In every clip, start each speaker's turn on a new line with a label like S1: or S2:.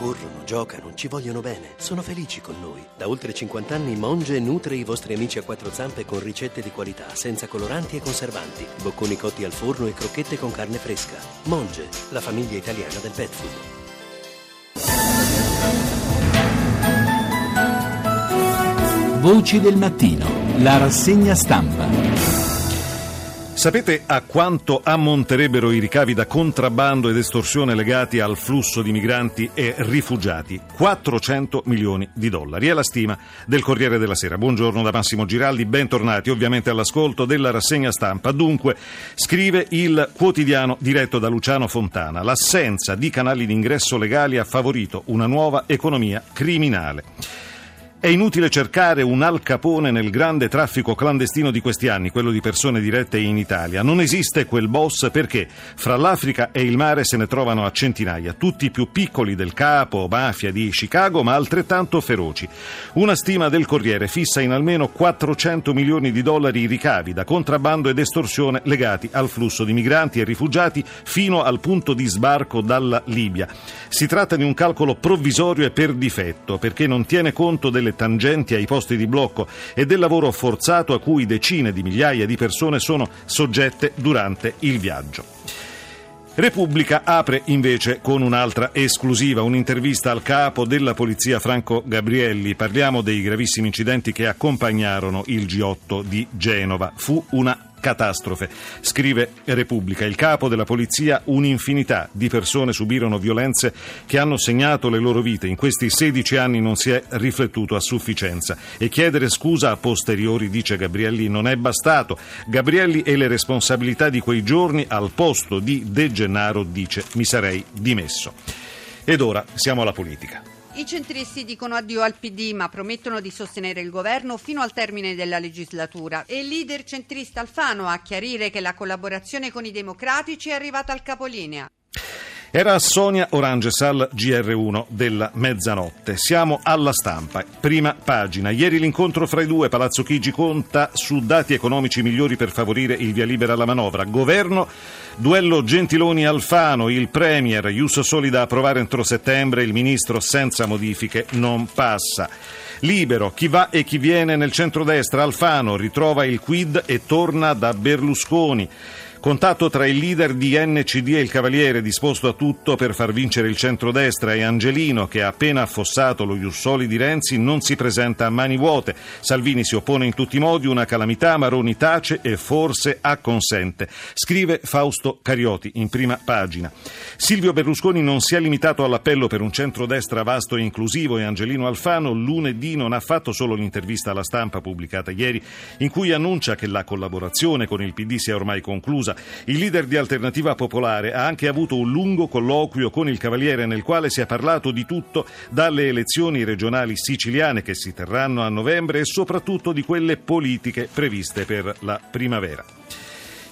S1: corrono, giocano, ci vogliono bene, sono felici con noi. Da oltre 50 anni Monge nutre i vostri amici a quattro zampe con ricette di qualità, senza coloranti e conservanti, bocconi cotti al forno e crocchette con carne fresca. Monge, la famiglia italiana del pet food.
S2: Voci del mattino, la rassegna stampa.
S3: Sapete a quanto ammonterebbero i ricavi da contrabbando ed estorsione legati al flusso di migranti e rifugiati? 400 milioni di dollari. È la stima del Corriere della Sera. Buongiorno da Massimo Giraldi, bentornati ovviamente all'ascolto della rassegna stampa. Dunque, scrive il quotidiano diretto da Luciano Fontana, l'assenza di canali d'ingresso legali ha favorito una nuova economia criminale. È inutile cercare un Al Capone nel grande traffico clandestino di questi anni, quello di persone dirette in Italia. Non esiste quel boss perché fra l'Africa e il mare se ne trovano a centinaia, tutti più piccoli del capo mafia di Chicago, ma altrettanto feroci. Una stima del Corriere fissa in almeno 400 milioni di dollari i ricavi da contrabbando ed estorsione legati al flusso di migranti e rifugiati fino al punto di sbarco dalla Libia. Si tratta di un calcolo provvisorio e per difetto, perché non tiene conto delle delle tangenti ai posti di blocco e del lavoro forzato a cui decine di migliaia di persone sono soggette durante il viaggio. Repubblica apre invece con un'altra esclusiva, un'intervista al capo della polizia Franco Gabrielli. Parliamo dei gravissimi incidenti che accompagnarono il G8 di Genova. Fu una catastrofe. Scrive Repubblica. Il capo della polizia, un'infinità di persone subirono violenze che hanno segnato le loro vite. In questi 16 anni non si è riflettuto a sufficienza. E chiedere scusa a posteriori, dice Gabrielli, non è bastato. Gabrielli e le responsabilità di quei giorni al posto di De Gennaro dice mi sarei dimesso. Ed ora siamo alla politica.
S4: I centristi dicono addio al PD ma promettono di sostenere il governo fino al termine della legislatura e il leader centrista Alfano a chiarire che la collaborazione con i democratici è arrivata al capolinea.
S3: Era Sonia Oranges al GR1 della mezzanotte. Siamo alla stampa. Prima pagina. Ieri l'incontro fra i due. Palazzo Chigi conta su dati economici migliori per favorire il via libera alla manovra. Governo, duello Gentiloni-Alfano. Il Premier, Iusso Soli da approvare entro settembre. Il Ministro senza modifiche non passa. Libero, chi va e chi viene nel centrodestra. Alfano ritrova il quid e torna da Berlusconi. Contatto tra il leader di NCD e il Cavaliere disposto a tutto per far vincere il centrodestra e Angelino che ha appena affossato lo Jussoli di Renzi non si presenta a mani vuote. Salvini si oppone in tutti i modi, una calamità, Maroni tace e forse acconsente. Scrive Fausto Carioti in prima pagina. Silvio Berlusconi non si è limitato all'appello per un centrodestra vasto e inclusivo e Angelino Alfano lunedì non ha fatto solo l'intervista alla stampa pubblicata ieri in cui annuncia che la collaborazione con il PD sia ormai conclusa Lampedusa. Il leader di Alternativa Popolare ha anche avuto un lungo colloquio con il Cavaliere nel quale si è parlato di tutto, dalle elezioni regionali siciliane che si terranno a novembre e soprattutto di quelle politiche previste per la primavera.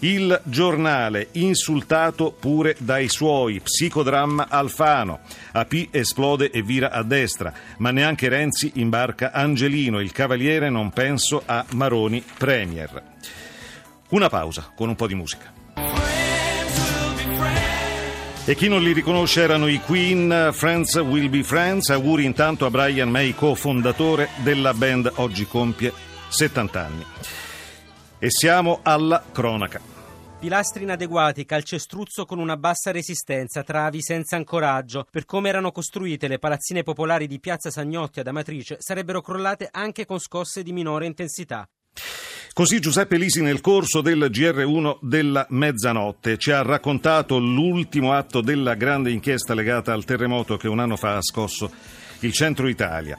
S3: Il giornale insultato pure dai suoi, psicodramma Alfano. AP esplode e vira a destra, ma neanche Renzi imbarca Angelino, il cavaliere non penso a Maroni Premier. Una pausa con un po' di musica. E chi non li riconosce erano i Queen, Friends Will Be Friends. Auguri intanto a Brian May, cofondatore della band, oggi compie 70 anni. E siamo alla cronaca.
S5: Pilastri inadeguati, calcestruzzo con una bassa resistenza, travi senza ancoraggio. Per come erano costruite le palazzine popolari di Piazza Sagnotti ad Amatrice sarebbero crollate anche con scosse di minore intensità.
S3: Così Giuseppe Lisi nel corso del GR1 della mezzanotte ci ha raccontato l'ultimo atto della grande inchiesta legata al terremoto che un anno fa ha scosso il centro Italia.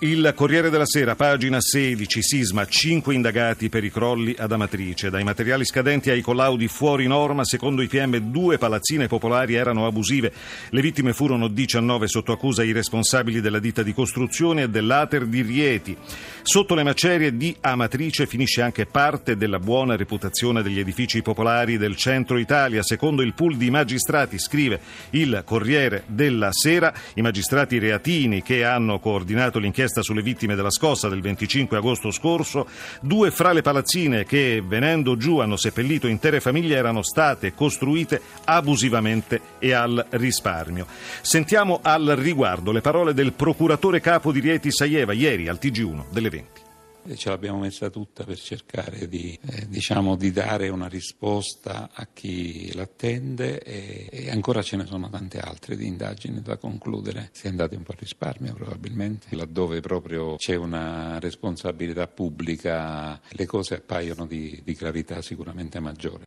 S3: Il Corriere della Sera, pagina 16, sisma, 5 indagati per i crolli ad Amatrice. Dai materiali scadenti ai collaudi fuori norma, secondo i PM due palazzine popolari erano abusive. Le vittime furono 19 sotto accusa i responsabili della ditta di costruzione e dell'Ater di Rieti. Sotto le macerie di Amatrice finisce anche parte della buona reputazione degli edifici popolari del centro Italia. Secondo il pool di magistrati, scrive il Corriere della Sera, i magistrati reatini che hanno coordinato l'inchiesta inchiesta sulle vittime della scossa del 25 agosto scorso, due fra le palazzine che venendo giù hanno seppellito intere famiglie erano state costruite abusivamente e al risparmio. Sentiamo al riguardo le parole del procuratore capo di Rieti Saieva ieri al TG1 delle 20
S6: ce l'abbiamo messa tutta per cercare di, eh, diciamo, di dare una risposta a chi l'attende e, e, ancora ce ne sono tante altre di indagini da concludere. Si è andati un po' a risparmio probabilmente, laddove proprio c'è una responsabilità pubblica le cose appaiono di, di gravità sicuramente maggiore.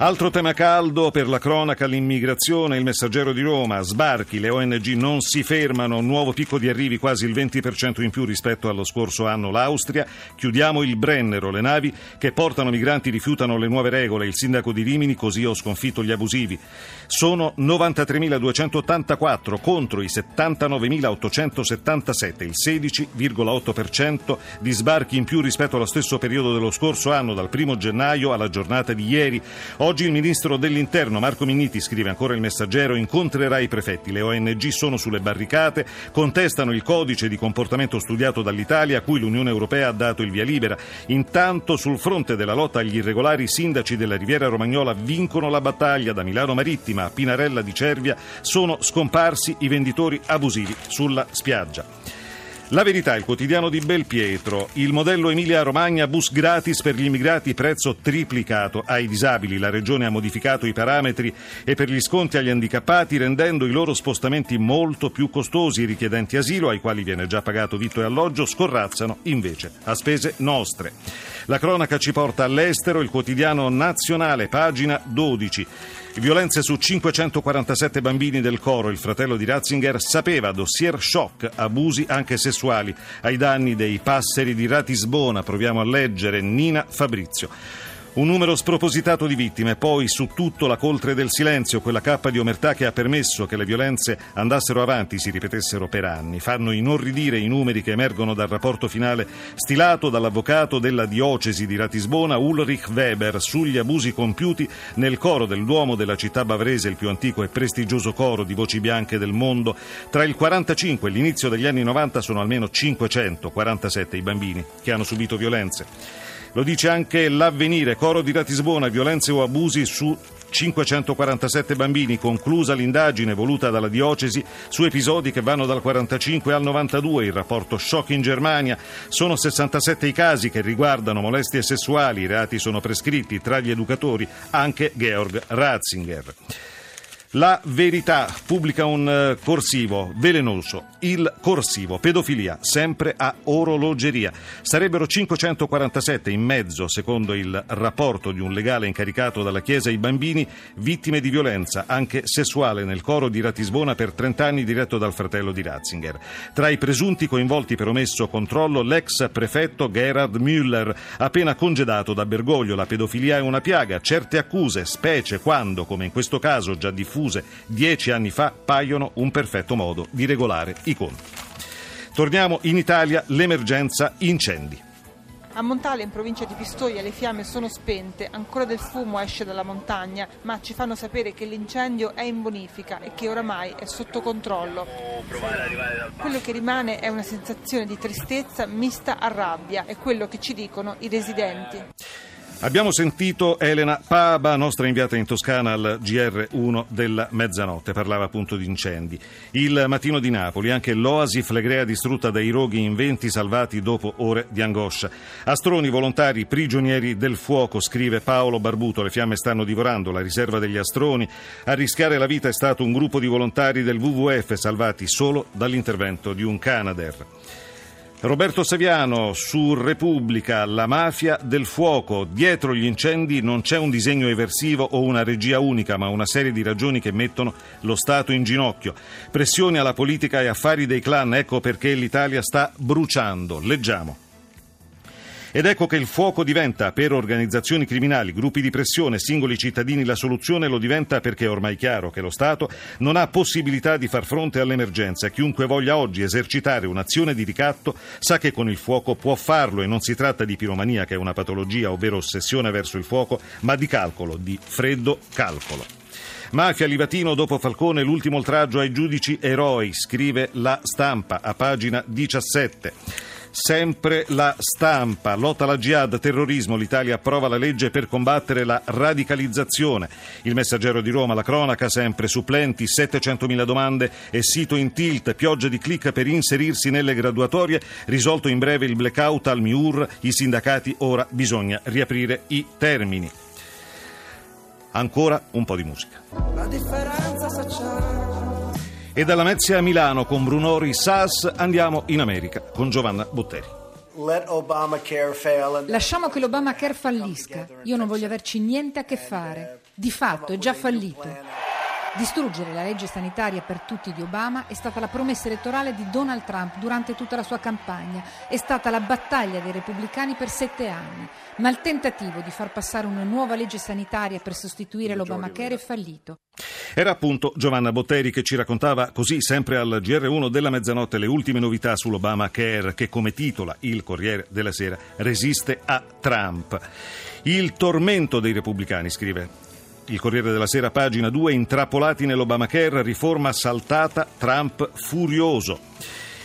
S3: Altro tema caldo per la cronaca, l'immigrazione, il messaggero di Roma, sbarchi, le ONG non si fermano, nuovo picco di arrivi quasi il 20% in più rispetto allo scorso anno. l'Austria, chiudiamo il Brennero, le navi che portano migranti rifiutano le nuove regole, il sindaco di Rimini così ho sconfitto gli abusivi. Sono 93.284 contro i 79.877, il 16,8% di sbarchi in più rispetto allo stesso periodo dello scorso anno, dal 1 gennaio alla giornata di ieri. Oggi il ministro dell'Interno Marco Minniti scrive ancora il messaggero incontrerà i prefetti. Le ONG sono sulle barricate, contestano il codice di comportamento studiato dall'Italia a cui l'Unione Europea ha dato il via libera. Intanto sul fronte della lotta agli irregolari i sindaci della Riviera Romagnola vincono la battaglia da Milano Marittima a Pinarella di Cervia sono scomparsi i venditori abusivi sulla spiaggia. La verità, il quotidiano di Belpietro, il modello Emilia Romagna, bus gratis per gli immigrati, prezzo triplicato ai disabili. La regione ha modificato i parametri e per gli sconti agli handicappati rendendo i loro spostamenti molto più costosi. I richiedenti asilo, ai quali viene già pagato vitto e alloggio, scorrazzano invece a spese nostre. La cronaca ci porta all'estero, il quotidiano nazionale, pagina 12. Violenze su 547 bambini del coro. Il fratello di Ratzinger sapeva dossier shock, abusi anche sessuali ai danni dei passeri di Ratisbona. Proviamo a leggere Nina Fabrizio. Un numero spropositato di vittime, poi su tutto la coltre del silenzio, quella cappa di omertà che ha permesso che le violenze andassero avanti, si ripetessero per anni. Fanno inorridire i numeri che emergono dal rapporto finale stilato dall'avvocato della diocesi di Ratisbona Ulrich Weber sugli abusi compiuti nel coro del Duomo della città bavrese, il più antico e prestigioso coro di voci bianche del mondo. Tra il 45 e l'inizio degli anni 90 sono almeno 547 i bambini che hanno subito violenze. Lo dice anche l'avvenire, coro di Ratisbona, violenze o abusi su 547 bambini, conclusa l'indagine voluta dalla diocesi su episodi che vanno dal 45 al 92, il rapporto shock in Germania. Sono 67 i casi che riguardano molestie sessuali, i reati sono prescritti tra gli educatori anche Georg Ratzinger. La verità pubblica un eh, corsivo velenoso, il corsivo, pedofilia, sempre a orologeria. Sarebbero 547 in mezzo, secondo il rapporto di un legale incaricato dalla Chiesa i bambini vittime di violenza, anche sessuale, nel coro di Ratisbona per 30 anni diretto dal fratello di Ratzinger. Tra i presunti coinvolti per omesso controllo l'ex prefetto Gerhard Müller, appena congedato da Bergoglio. La pedofilia è una piaga, certe accuse, specie quando, come in questo caso già diffuso, diffuse dieci anni fa paiono un perfetto modo di regolare i conti. Torniamo in Italia, l'emergenza incendi.
S7: A Montale, in provincia di Pistoia, le fiamme sono spente, ancora del fumo esce dalla montagna, ma ci fanno sapere che l'incendio è in bonifica e che oramai è sotto controllo. Quello che rimane è una sensazione di tristezza mista a rabbia, è quello che ci dicono i residenti.
S3: Abbiamo sentito Elena Paba, nostra inviata in Toscana al GR1 della mezzanotte, parlava appunto di incendi. Il mattino di Napoli, anche l'oasi flegrea distrutta dai roghi in venti salvati dopo ore di angoscia. Astroni volontari prigionieri del fuoco, scrive Paolo Barbuto, le fiamme stanno divorando la riserva degli astroni. A rischiare la vita è stato un gruppo di volontari del WWF salvati solo dall'intervento di un Canadair. Roberto Saviano su Repubblica, la mafia del fuoco. Dietro gli incendi non c'è un disegno eversivo o una regia unica, ma una serie di ragioni che mettono lo Stato in ginocchio. Pressioni alla politica e affari dei clan, ecco perché l'Italia sta bruciando. Leggiamo. Ed ecco che il fuoco diventa per organizzazioni criminali, gruppi di pressione, singoli cittadini la soluzione lo diventa perché è ormai chiaro che lo Stato non ha possibilità di far fronte all'emergenza. Chiunque voglia oggi esercitare un'azione di ricatto sa che con il fuoco può farlo e non si tratta di piromania che è una patologia, ovvero ossessione verso il fuoco, ma di calcolo, di freddo calcolo. Mafia Livatino dopo Falcone, l'ultimo oltraggio ai giudici eroi, scrive la stampa a pagina 17. Sempre la stampa, lotta alla jihad, terrorismo, l'Italia approva la legge per combattere la radicalizzazione. Il messaggero di Roma, la cronaca, sempre supplenti, 700.000 domande e sito in tilt, pioggia di click per inserirsi nelle graduatorie, risolto in breve il blackout al MIUR, i sindacati ora bisogna riaprire i termini. Ancora un po' di musica. La differenza sociale e dalla Mezzia a Milano con Brunori Sass andiamo in America con Giovanna Botteri.
S8: Lasciamo che l'Obamacare fallisca. Io non voglio averci niente a che fare. Di fatto è già fallito. Distruggere la legge sanitaria per tutti di Obama è stata la promessa elettorale di Donald Trump durante tutta la sua campagna, è stata la battaglia dei repubblicani per sette anni, ma il tentativo di far passare una nuova legge sanitaria per sostituire l'Obamacare è fallito.
S3: Era appunto Giovanna Botteri che ci raccontava così sempre al GR1 della mezzanotte le ultime novità sull'Obamacare che come titola il Corriere della Sera resiste a Trump. Il tormento dei repubblicani, scrive il Corriere della Sera, pagina 2, intrappolati nell'Obamacare, riforma saltata, Trump furioso.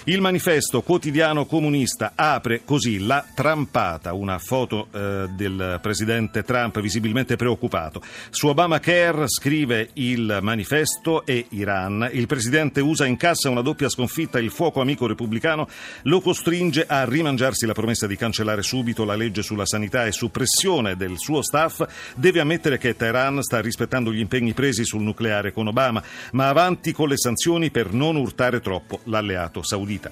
S3: Il manifesto quotidiano comunista apre così la trampata, una foto eh, del presidente Trump visibilmente preoccupato. Su Obamacare scrive il manifesto e Iran. Il presidente USA incassa una doppia sconfitta, il fuoco amico repubblicano lo costringe a rimangiarsi la promessa di cancellare subito la legge sulla sanità e su pressione del suo staff deve ammettere che Teheran sta rispettando gli impegni presi sul nucleare con Obama, ma avanti con le sanzioni per non urtare troppo l'alleato saudita vita.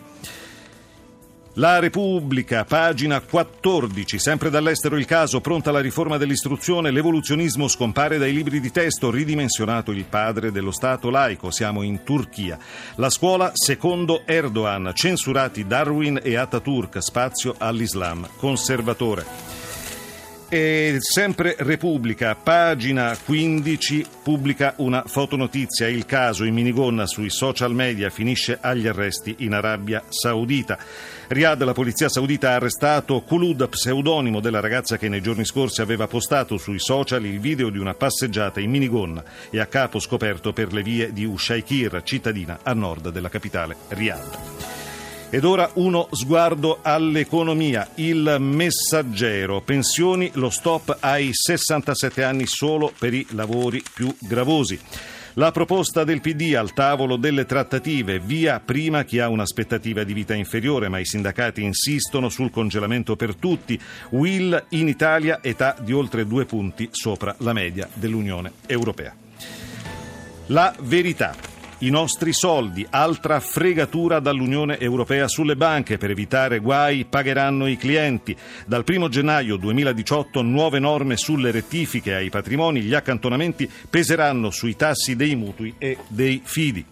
S3: La Repubblica, pagina 14, sempre dall'estero il caso, pronta la riforma dell'istruzione, l'evoluzionismo scompare dai libri di testo, ridimensionato il padre dello Stato laico, siamo in Turchia. La scuola, secondo Erdogan, censurati Darwin e Ataturk, spazio all'Islam conservatore. E sempre Repubblica, pagina 15, pubblica una fotonotizia. Il caso in minigonna sui social media finisce agli arresti in Arabia Saudita. Riyadh, la polizia saudita ha arrestato Khulud, pseudonimo della ragazza che nei giorni scorsi aveva postato sui social il video di una passeggiata in minigonna e a capo scoperto per le vie di Ushaikir, cittadina a nord della capitale Riyadh. Ed ora uno sguardo all'economia. Il messaggero. Pensioni, lo stop ai 67 anni solo per i lavori più gravosi. La proposta del PD al tavolo delle trattative, via prima chi ha un'aspettativa di vita inferiore, ma i sindacati insistono sul congelamento per tutti. Will in Italia età di oltre due punti sopra la media dell'Unione Europea. La verità. I nostri soldi, altra fregatura dall'Unione Europea sulle banche per evitare guai, pagheranno i clienti. Dal 1 gennaio 2018 nuove norme sulle rettifiche ai patrimoni, gli accantonamenti peseranno sui tassi dei mutui e dei fidi.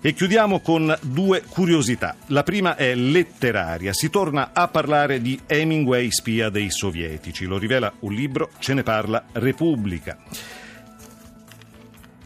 S3: E chiudiamo con due curiosità. La prima è letteraria. Si torna a parlare di Hemingway, spia dei sovietici. Lo rivela un libro, ce ne parla Repubblica.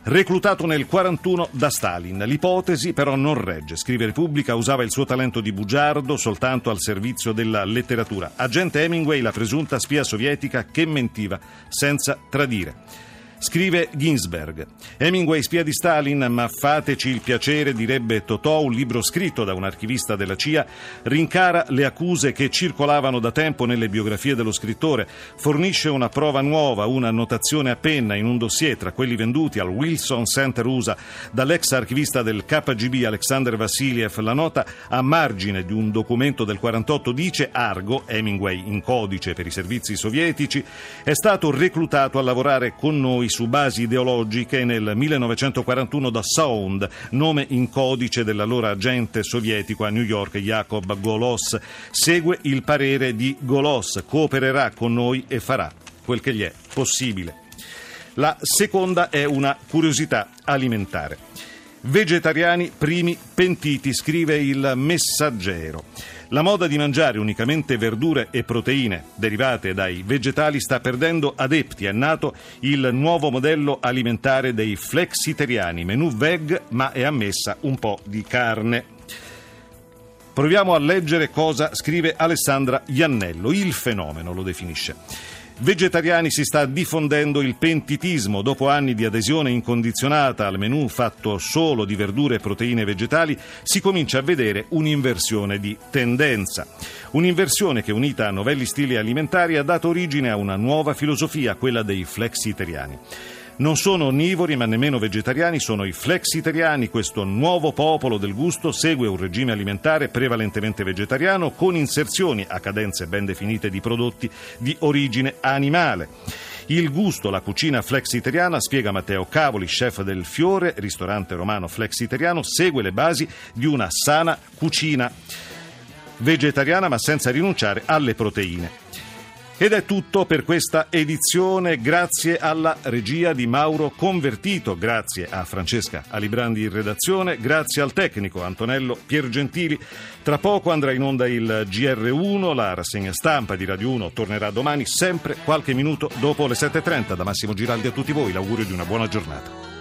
S3: Reclutato nel 41 da Stalin. L'ipotesi però non regge. Scrive Repubblica usava il suo talento di bugiardo soltanto al servizio della letteratura. Agente Hemingway, la presunta spia sovietica che mentiva senza tradire. Scrive Ginsberg. Hemingway spia di Stalin, ma fateci il piacere, direbbe Totò, un libro scritto da un archivista della CIA, rincara le accuse che circolavano da tempo nelle biografie dello scrittore, fornisce una prova nuova, una notazione a penna in un dossier tra quelli venduti al Wilson Center USA dall'ex archivista del KGB Alexander Vassiliev. La nota a margine di un documento del 48 dice Argo, Hemingway in codice per i servizi sovietici, è stato reclutato a lavorare con noi su basi ideologiche nel 1941 da Sound, nome in codice dell'allora agente sovietico a New York Jacob Golos. Segue il parere di Golos, coopererà con noi e farà quel che gli è possibile. La seconda è una curiosità alimentare. Vegetariani primi pentiti, scrive il messaggero. La moda di mangiare unicamente verdure e proteine derivate dai vegetali sta perdendo adepti. È nato il nuovo modello alimentare dei flexitariani, menù veg, ma è ammessa un po' di carne. Proviamo a leggere cosa scrive Alessandra Iannello. Il fenomeno lo definisce. Vegetariani si sta diffondendo il pentitismo. Dopo anni di adesione incondizionata al menù fatto solo di verdure e proteine vegetali, si comincia a vedere un'inversione di tendenza. Un'inversione che unita a novelli stili alimentari ha dato origine a una nuova filosofia, quella dei flexitariani. Non sono onnivori ma nemmeno vegetariani, sono i flexitariani. Questo nuovo popolo del gusto segue un regime alimentare prevalentemente vegetariano con inserzioni a cadenze ben definite di prodotti di origine animale. Il gusto, la cucina flexitariana, spiega Matteo Cavoli, chef del Fiore, ristorante romano flexitariano, segue le basi di una sana cucina vegetariana ma senza rinunciare alle proteine. Ed è tutto per questa edizione, grazie alla regia di Mauro Convertito, grazie a Francesca Alibrandi in redazione, grazie al tecnico Antonello Piergentili. Tra poco andrà in onda il GR1, la rassegna stampa di Radio 1 tornerà domani, sempre qualche minuto dopo le 7.30. Da Massimo Giraldi a tutti voi, l'augurio di una buona giornata.